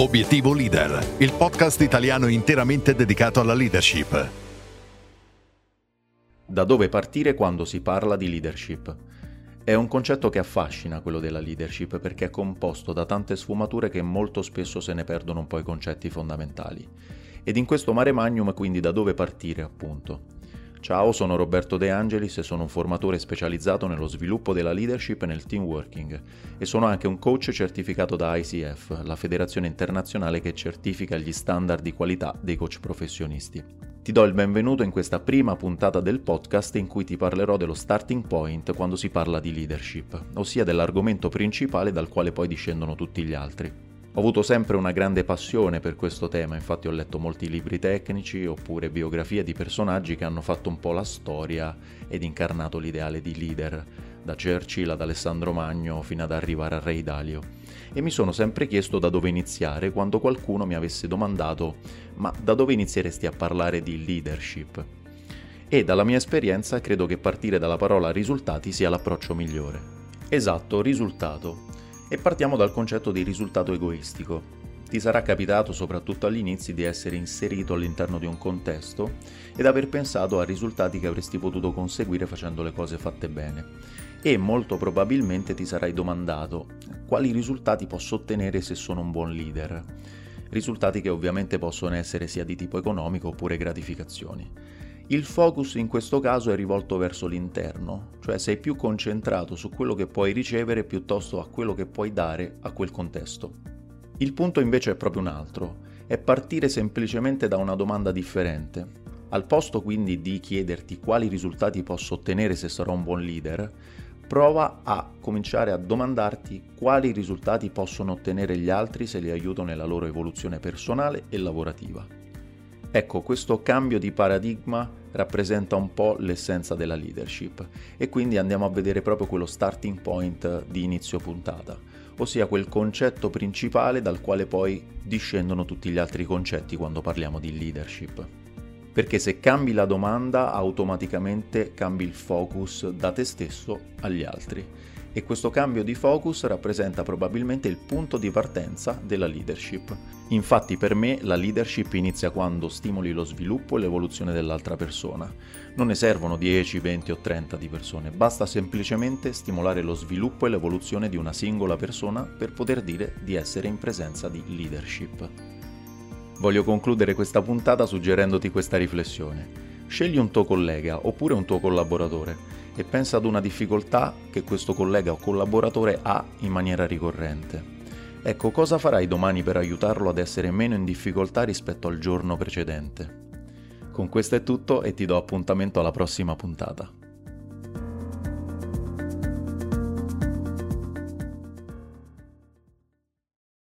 Obiettivo Leader, il podcast italiano interamente dedicato alla leadership. Da dove partire quando si parla di leadership? È un concetto che affascina quello della leadership perché è composto da tante sfumature che molto spesso se ne perdono un po' i concetti fondamentali. Ed in questo mare magnum quindi da dove partire appunto? Ciao, sono Roberto De Angelis e sono un formatore specializzato nello sviluppo della leadership e nel team working e sono anche un coach certificato da ICF, la federazione internazionale che certifica gli standard di qualità dei coach professionisti. Ti do il benvenuto in questa prima puntata del podcast in cui ti parlerò dello starting point quando si parla di leadership, ossia dell'argomento principale dal quale poi discendono tutti gli altri. Ho avuto sempre una grande passione per questo tema, infatti ho letto molti libri tecnici oppure biografie di personaggi che hanno fatto un po' la storia ed incarnato l'ideale di leader, da Churchill ad Alessandro Magno fino ad arrivare a Re Dalio. E mi sono sempre chiesto da dove iniziare quando qualcuno mi avesse domandato ma da dove inizieresti a parlare di leadership? E dalla mia esperienza credo che partire dalla parola risultati sia l'approccio migliore. Esatto, risultato e partiamo dal concetto di risultato egoistico. Ti sarà capitato, soprattutto all'inizio, di essere inserito all'interno di un contesto ed aver pensato a risultati che avresti potuto conseguire facendo le cose fatte bene. E molto probabilmente ti sarai domandato quali risultati posso ottenere se sono un buon leader. Risultati che ovviamente possono essere sia di tipo economico oppure gratificazioni. Il focus in questo caso è rivolto verso l'interno, cioè sei più concentrato su quello che puoi ricevere piuttosto a quello che puoi dare a quel contesto. Il punto invece è proprio un altro, è partire semplicemente da una domanda differente. Al posto quindi di chiederti quali risultati posso ottenere se sarò un buon leader, prova a cominciare a domandarti quali risultati possono ottenere gli altri se li aiuto nella loro evoluzione personale e lavorativa. Ecco, questo cambio di paradigma rappresenta un po' l'essenza della leadership e quindi andiamo a vedere proprio quello starting point di inizio puntata, ossia quel concetto principale dal quale poi discendono tutti gli altri concetti quando parliamo di leadership. Perché se cambi la domanda automaticamente cambi il focus da te stesso agli altri e questo cambio di focus rappresenta probabilmente il punto di partenza della leadership. Infatti per me la leadership inizia quando stimoli lo sviluppo e l'evoluzione dell'altra persona. Non ne servono 10, 20 o 30 di persone, basta semplicemente stimolare lo sviluppo e l'evoluzione di una singola persona per poter dire di essere in presenza di leadership. Voglio concludere questa puntata suggerendoti questa riflessione. Scegli un tuo collega oppure un tuo collaboratore e pensa ad una difficoltà che questo collega o collaboratore ha in maniera ricorrente. Ecco, cosa farai domani per aiutarlo ad essere meno in difficoltà rispetto al giorno precedente? Con questo è tutto e ti do appuntamento alla prossima puntata.